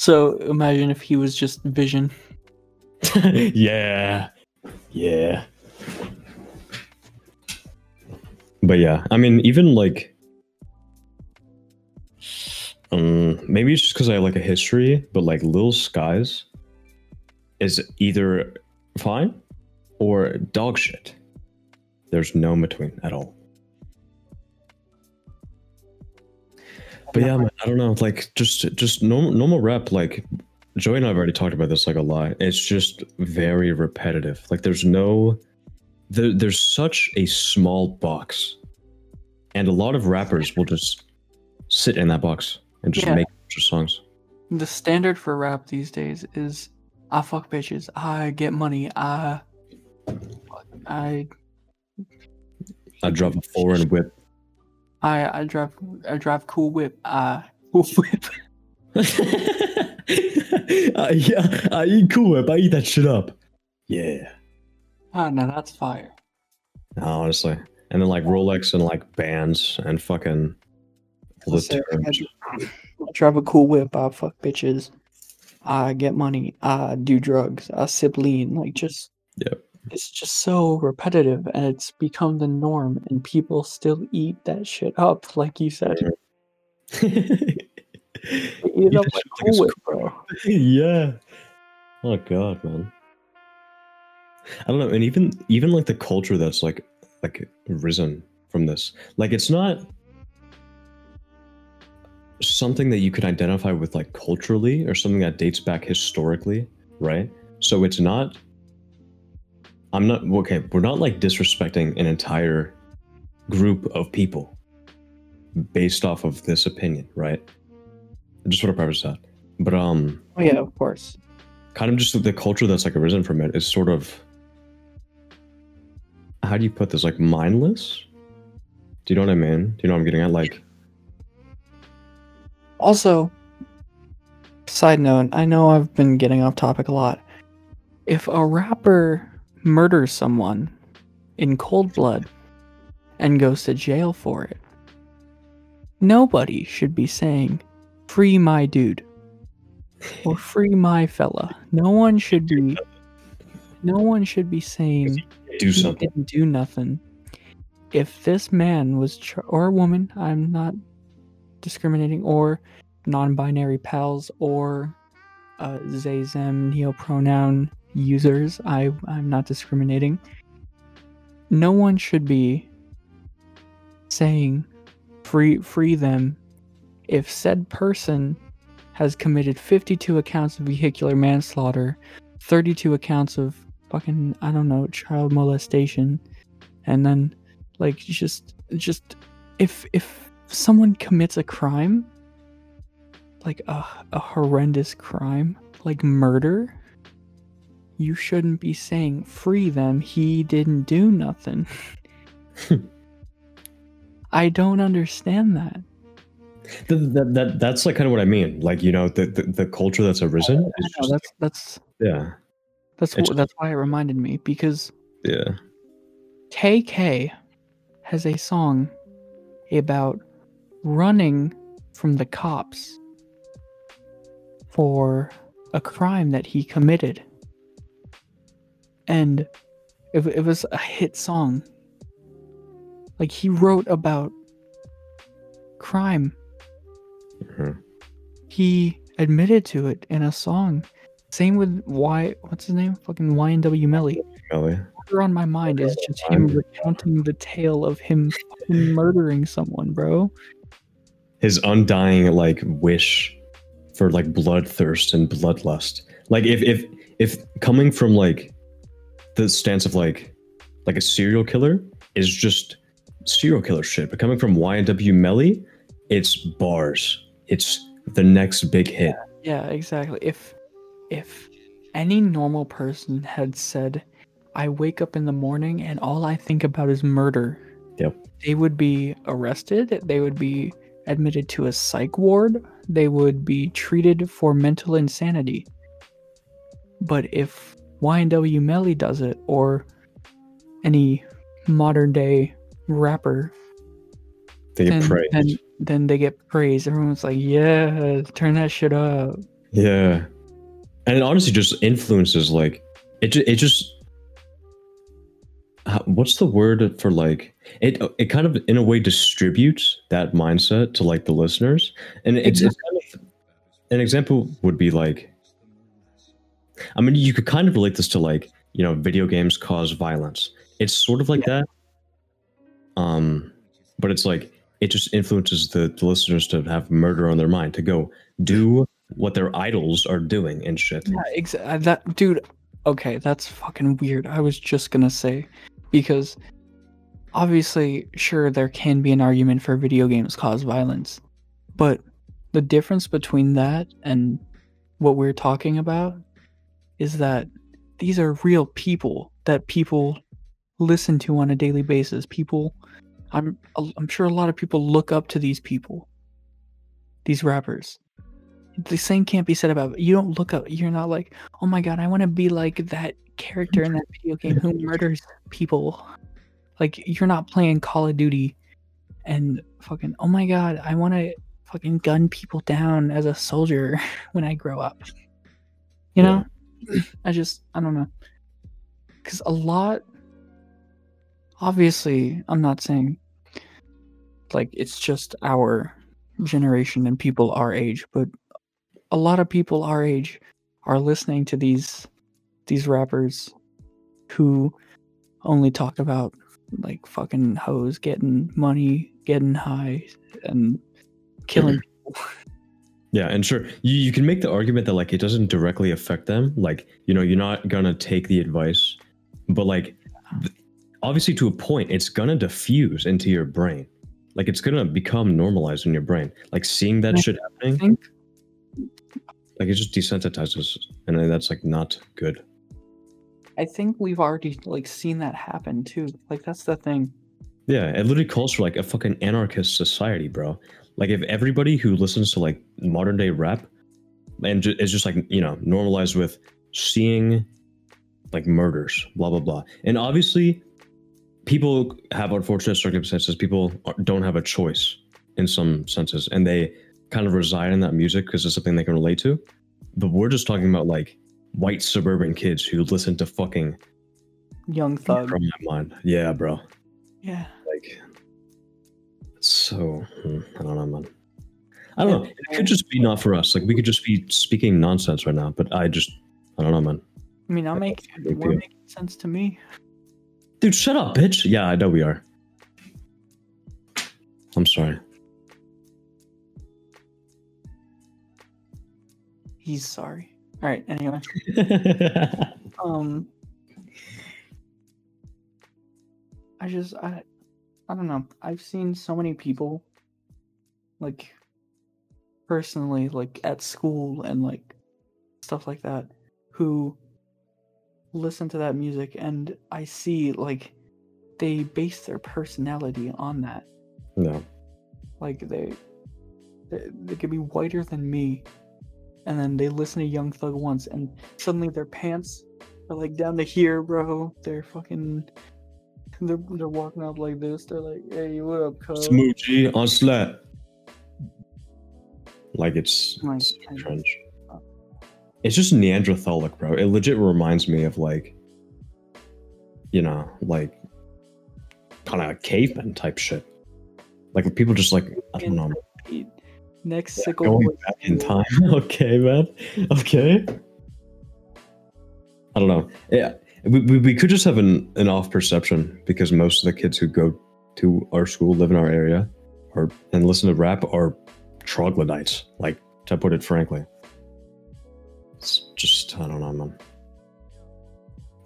So imagine if he was just Vision. [laughs] yeah, yeah. But yeah, I mean, even like, um, maybe it's just because I like a history, but like Lil Skies is either fine or dog shit. There's no in between at all. But yeah, man, I don't know. Like, just just normal normal rap. Like, Joey and I have already talked about this like a lot. It's just very repetitive. Like, there's no, there, there's such a small box, and a lot of rappers will just sit in that box and just Yeah. make songs. The standard for rap these days is I fuck bitches, I get money, I I I drop a foreign whip. I I drive I drive cool whip, [laughs] [laughs] I cool whip. uh, yeah, I eat cool whip. I eat that shit up. Yeah, Ah, no, that's fire. No, honestly. And then like Rolex and like bands and fucking all the say I. I drive a cool whip, I fuck bitches, I get money, I do drugs, I sip lean, like just Yep. It's just so repetitive and it's become the norm and people still eat that shit up, like you said. Eat it up like cool whip, bro. [laughs] yeah. Oh god, man. I don't know, and even even like the culture that's like like risen from this. Like it's not something that you could identify with like culturally or something that dates back historically, right? So it's not I'm not okay, we're not like disrespecting an entire group of people based off of this opinion, right? I just want to preface that. But um Oh yeah, of course. kind of just the culture that's like arisen from it is sort of how do you put this like mindless do you know what i mean do you know what i'm getting at like Also, side note, I know I've been getting off topic a lot. If a rapper murders someone in cold blood and goes to jail for it, nobody should be saying free my dude or [laughs] free my fella. No one should be no one should be saying Do something. didn't do nothing. If this man was ch- or woman, I'm not discriminating or non-binary pals or uh, they them neopronoun users. I I'm not discriminating. No one should be saying free free them if said person has committed 52 accounts of vehicular manslaughter, 32 accounts of fucking I don't know child molestation, and then like just just if if someone commits a crime, like a a horrendous crime like murder, you shouldn't be saying free them. He didn't do nothing. [laughs] I don't understand that. Th- that, that, that's like kind of what I mean. Like, you know, the, the, the culture that's arisen I know, just, that's that's yeah, that's It's- wh- that's why it reminded me because yeah. KK has a song about running from the cops for a crime that he committed. And it, it was a hit song. Like he wrote about crime. Mhm. He admitted to it in a song. Same with why what's his name? Fucking YNW Melly. Melly. On my mind is just him recounting the tale of him murdering someone, bro. His undying like wish for like bloodthirst and bloodlust. Like if if if coming from like the stance of like like a serial killer is just serial killer shit, but coming from YNW Melly, it's bars. It's the next big hit. Yeah, exactly. If if any normal person had said, "I wake up in the morning and all I think about is murder," Yep. they would be arrested. They would be admitted to a psych ward. They would be treated for mental insanity. But if YNW Melly does it, or any modern day rapper, They get then, praised. then then they get praised. Everyone's like, "Yeah, turn that shit up." Yeah, and it honestly just influences like it. Just, it just what's the word for like it? It kind of in a way distributes that mindset to like the listeners, and it's, it's kind of an example would be like. I mean, you could kind of relate this to like you know, video games cause violence. It's sort of like that. Um, but it's like it just influences the, the listeners to have murder on their mind to go do what their idols are doing and shit. Yeah, exa- that dude. Okay, that's fucking weird. I was just gonna say, because obviously, sure, there can be an argument for video games cause violence, but the difference between that and what we're talking about is that these are real people that people listen to on a daily basis. People, I'm I'm sure a lot of people look up to these people, these rappers. The same can't be said about you. Don't look up. You're not like, oh my god, I want to be like that character in that video game who [laughs] murders people. Like you're not playing Call of Duty, and fucking, oh my god, I want to fucking gun people down as a soldier [laughs] when I grow up. You know, I just I don't know, because a lot. Obviously, I'm not saying like it's just our generation and people our age, but a lot of people our age are listening to these these rappers who only talk about like fucking hoes getting money, getting high, and killing mm-hmm. people. [laughs] Yeah, and sure, you, you can make the argument that like it doesn't directly affect them. Like, you know, you're not gonna take the advice, but like obviously to a point, it's gonna diffuse into your brain. Like it's gonna become normalized in your brain. Like seeing that I shit happening, think like it just desensitizes, and that's like not good. I think we've already like seen that happen too. Like that's the thing. Yeah, it literally calls for like a fucking anarchist society, bro. Like if everybody who listens to like modern day rap and ju- is just like you know normalized with seeing like murders, blah blah blah, and obviously people have unfortunate circumstances. People are- don't have a choice in some senses, and they kind of reside in that music because it's something they can relate to. But we're just talking about like white suburban kids who listen to fucking Young Thug. from my mind. Yeah, bro. Yeah. So hmm, I don't know, man. I don't know. It could just be not for us. Like we could just be speaking nonsense right now. But I just I don't know, man. I mean, I'm That's making a we're making sense to me. Dude, shut up, bitch. Yeah, I know we are. I'm sorry. He's sorry. All right. Anyway, [laughs] um, I just I I don't know. I've seen so many people, like, personally, like at school and like stuff like that, who listen to that music, and I see like they base their personality on that. no. Like they, they, they could be whiter than me, and then they listen to Young Thug once, and suddenly their pants are like down to here, bro. They're fucking. They're, they're walking up like this. They're like, "Hey, what up, cuz?" Smoochie on slap. Like it's, Like, it's cringe. It's just Neanderthalic, bro. It legit reminds me of like, you know, like kind of caveman type shit. Like people just like I don't know. Next sickle. Going back in time. [laughs] Okay, man. Okay. I don't know. Yeah, we, we, we could just have an, an off perception because most of the kids who go to our school live in our area or and listen to rap are troglodytes, like to put it frankly. It's just I don't know, man.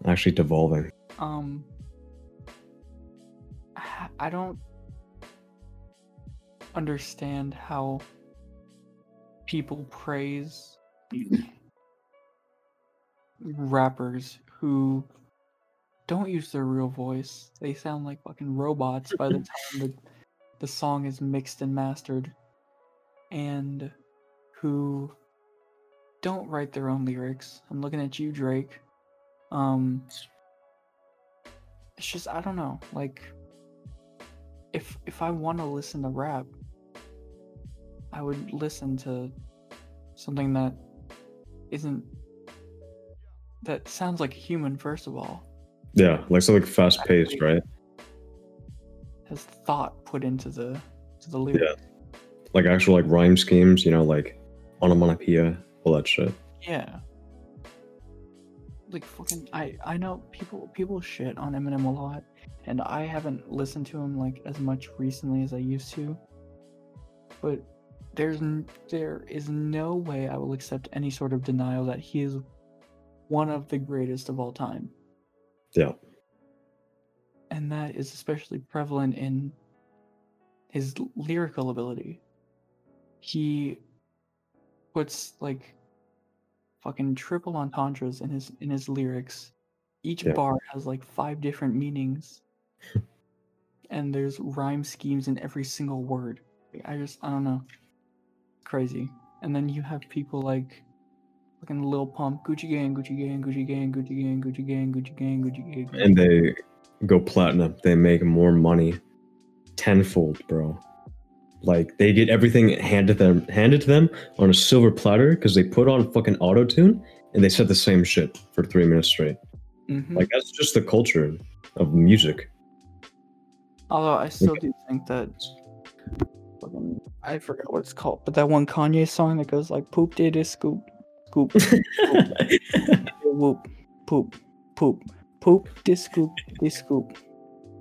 Actually devolving. Um, I- I don't understand how people praise [clears throat] rappers who don't use their real voice. They sound like fucking robots by the [laughs] time the, the song is mixed and mastered, and who don't write their own lyrics. I'm looking at you, Drake. Um, it's just I don't know. Like, if if I want to listen to rap, I would listen to something that isn't that sounds like human. First of all, Yeah, like something fast paced, right? has thought put into the to the lyric. Like actual like rhyme schemes, you know, like onomatopoeia, all that shit. Yeah. Like fucking I I know people people shit on Eminem a lot and I haven't listened to him like as much recently as I used to. But there's there is no way I will accept any sort of denial that he is one of the greatest of all time. Yeah. And that is especially prevalent in his lyrical ability. He puts like fucking triple entendres in his in his lyrics. Each Yeah. bar has like five different meanings. [laughs] and there's rhyme schemes in every single word. I just I don't know. Crazy. And then you have people like fucking Lil Pump, Gucci Gang, Gucci Gang, Gucci Gang, Gucci Gang, Gucci Gang, Gucci Gang, Gucci Gang. And they go platinum. They make more money tenfold, bro. Like they get everything handed them handed to them on a silver platter because they put on fucking auto tune and they said the same shit for three minutes straight. Mhm. Like that's just the culture of music. Although I still do think that fucking I forgot what it's called, but that one Kanye song that goes like poop did it scoop scoop whoop poop poop poop this scoop this scoop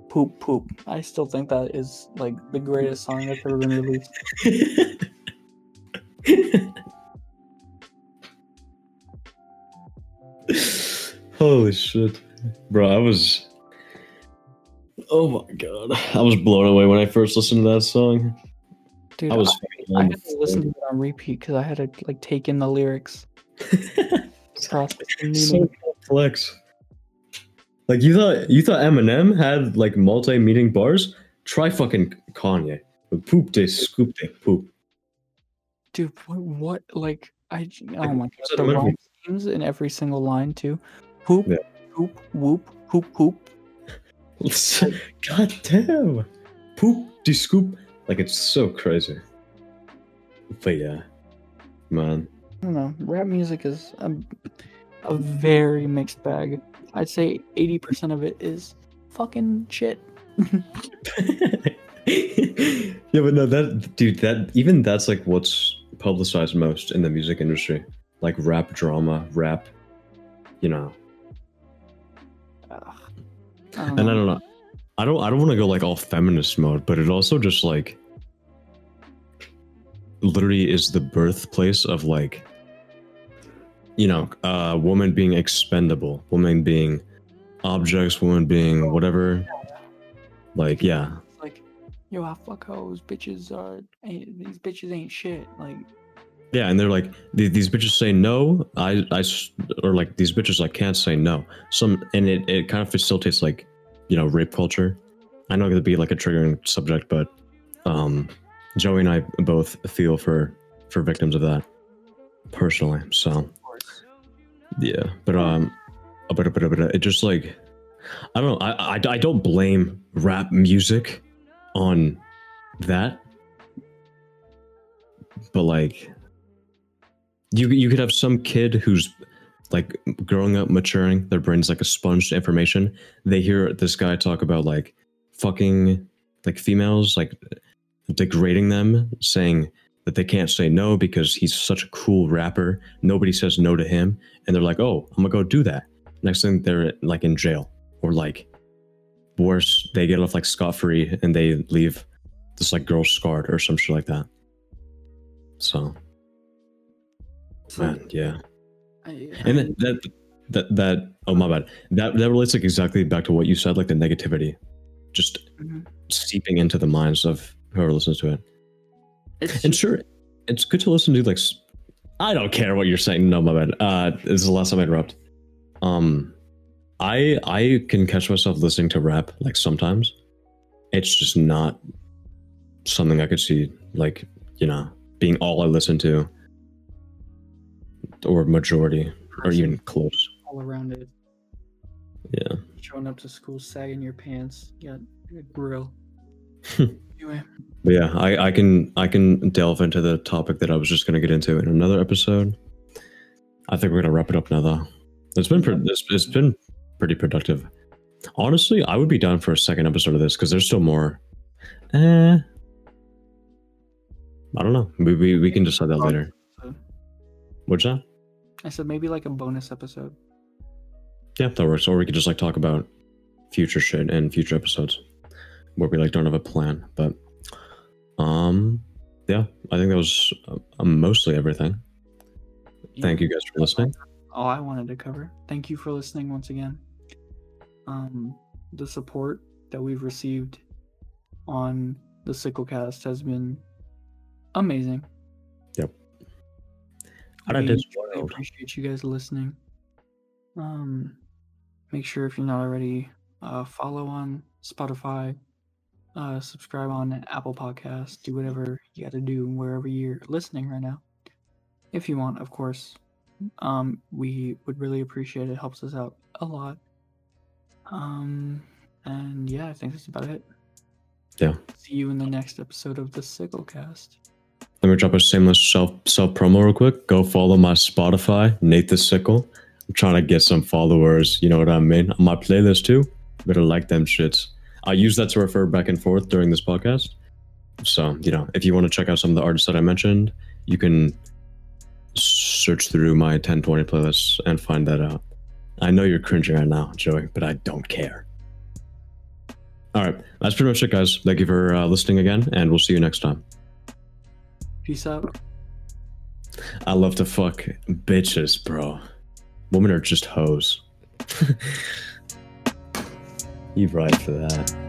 poop poop. I still think that is like the greatest song that's ever been released. [laughs] Holy shit, bro! I was. Oh my god, I was blown away when I first listened to that song. Dude, I was. I, I had to listen to it on repeat because I had to like take in the lyrics. Process the meaning. so complex. Like you thought, you thought Eminem had like multi-meaning bars. Try fucking Kanye. Poop de scoop de poop. Dude, what, what like I oh my god, what's that the meant for? in every single line too. Poop, Yeah. poop, whoop, poop, poop. [laughs] God damn. Poop de scoop. Like it's so crazy. but yeah, man. I don't know. Rap music is a, a very mixed bag. I'd say 80% of it is fucking shit. [laughs] yeah, but no, that dude, that even that's like what's publicized most in the music industry, like rap drama, rap, you know. Ugh. I And I um, don't know, I don't, I don't want to go like all feminist mode, but it also just like literally is the birthplace of like, you know, uh, woman being expendable, woman being objects, woman being whatever. Like, yeah, It's like, yo, I fuck hoes. Bitches are, ain't, these bitches ain't shit. Like, Yeah, and they're like "The- these bitches say no. I, I, or like these bitches like can't say no. Some and it it kind of facilitates like you know rape culture. I know it could be like a triggering subject, but um, Joey and I both feel for for victims of that personally. So. Yeah, but um, but but but it just like I don't know. I I, I don't blame rap music on that, but like you you could have some kid who's like growing up, maturing, their brain's like a sponge to information. They hear this guy talk about like fucking like females, like degrading them, saying that they can't say no because he's such a cool rapper. Nobody says no to him, and they're like, "Oh, I'm gonna go do that." Next thing, they're like in jail, or like worse, they get off like scot free and they leave this like girl scarred or some shit like that. So, man, yeah, I, and that that that, that oh my bad that that relates like exactly back to what you said, like the negativity, just Mhm. seeping into the minds of whoever listens to it. It's And sure, it's good to listen to like. I don't care what you're saying. No, my bad. Uh, this is the last time I interrupt. Um, I I can catch myself listening to rap like sometimes. It's just not something I could see like you know being all I listen to, or majority, or even close. all around it. Yeah. Showing up to school, sagging your pants, you got a grill. [laughs] anyway, But yeah, I, I can I can delve into the topic that I was just gonna get into in another episode. I think we're gonna wrap it up now, though. It's been pre- it's, it's been pretty productive. Honestly, I would be down for a second episode of this because there's still more. Eh, I don't know. We, we we can decide that later. What's that? I said maybe like a bonus episode. Yeah, that works. Or we could just like talk about future shit and future episodes where we like don't have a plan. But um, yeah, I think that was uh, mostly everything. Thank you guys for listening. all I wanted to cover. Thank you for listening once again. Um, the support that we've received on the Sicklecast has been amazing. How'd I appreciate you guys listening. Um, make sure if you're not already, uh, follow on Spotify, uh, subscribe on Apple Podcasts, do whatever you got to do wherever you're listening right now. If you want, of course. Um, we would really appreciate it. it. Helps us out a lot. Um, and yeah, I think that's about it. Yeah. See you in the next episode of the Sicklecast. Let me drop a shameless self self promo real quick. Go follow my Spotify, Nate the Sickle. I'm trying to get some followers. You know what I mean? On my playlist too. Better like them shits. I use that to refer back and forth during this podcast. So you know, if you want to check out some of the artists that I mentioned, you can search through my 1020 playlists and find that out. I know you're cringing right now, Joey, but I don't care. All right, that's pretty much it, guys. Thank you for uh, listening again, and we'll see you next time. Peace out. I love to fuck bitches, bro. Women are just hoes. [laughs] you right for that.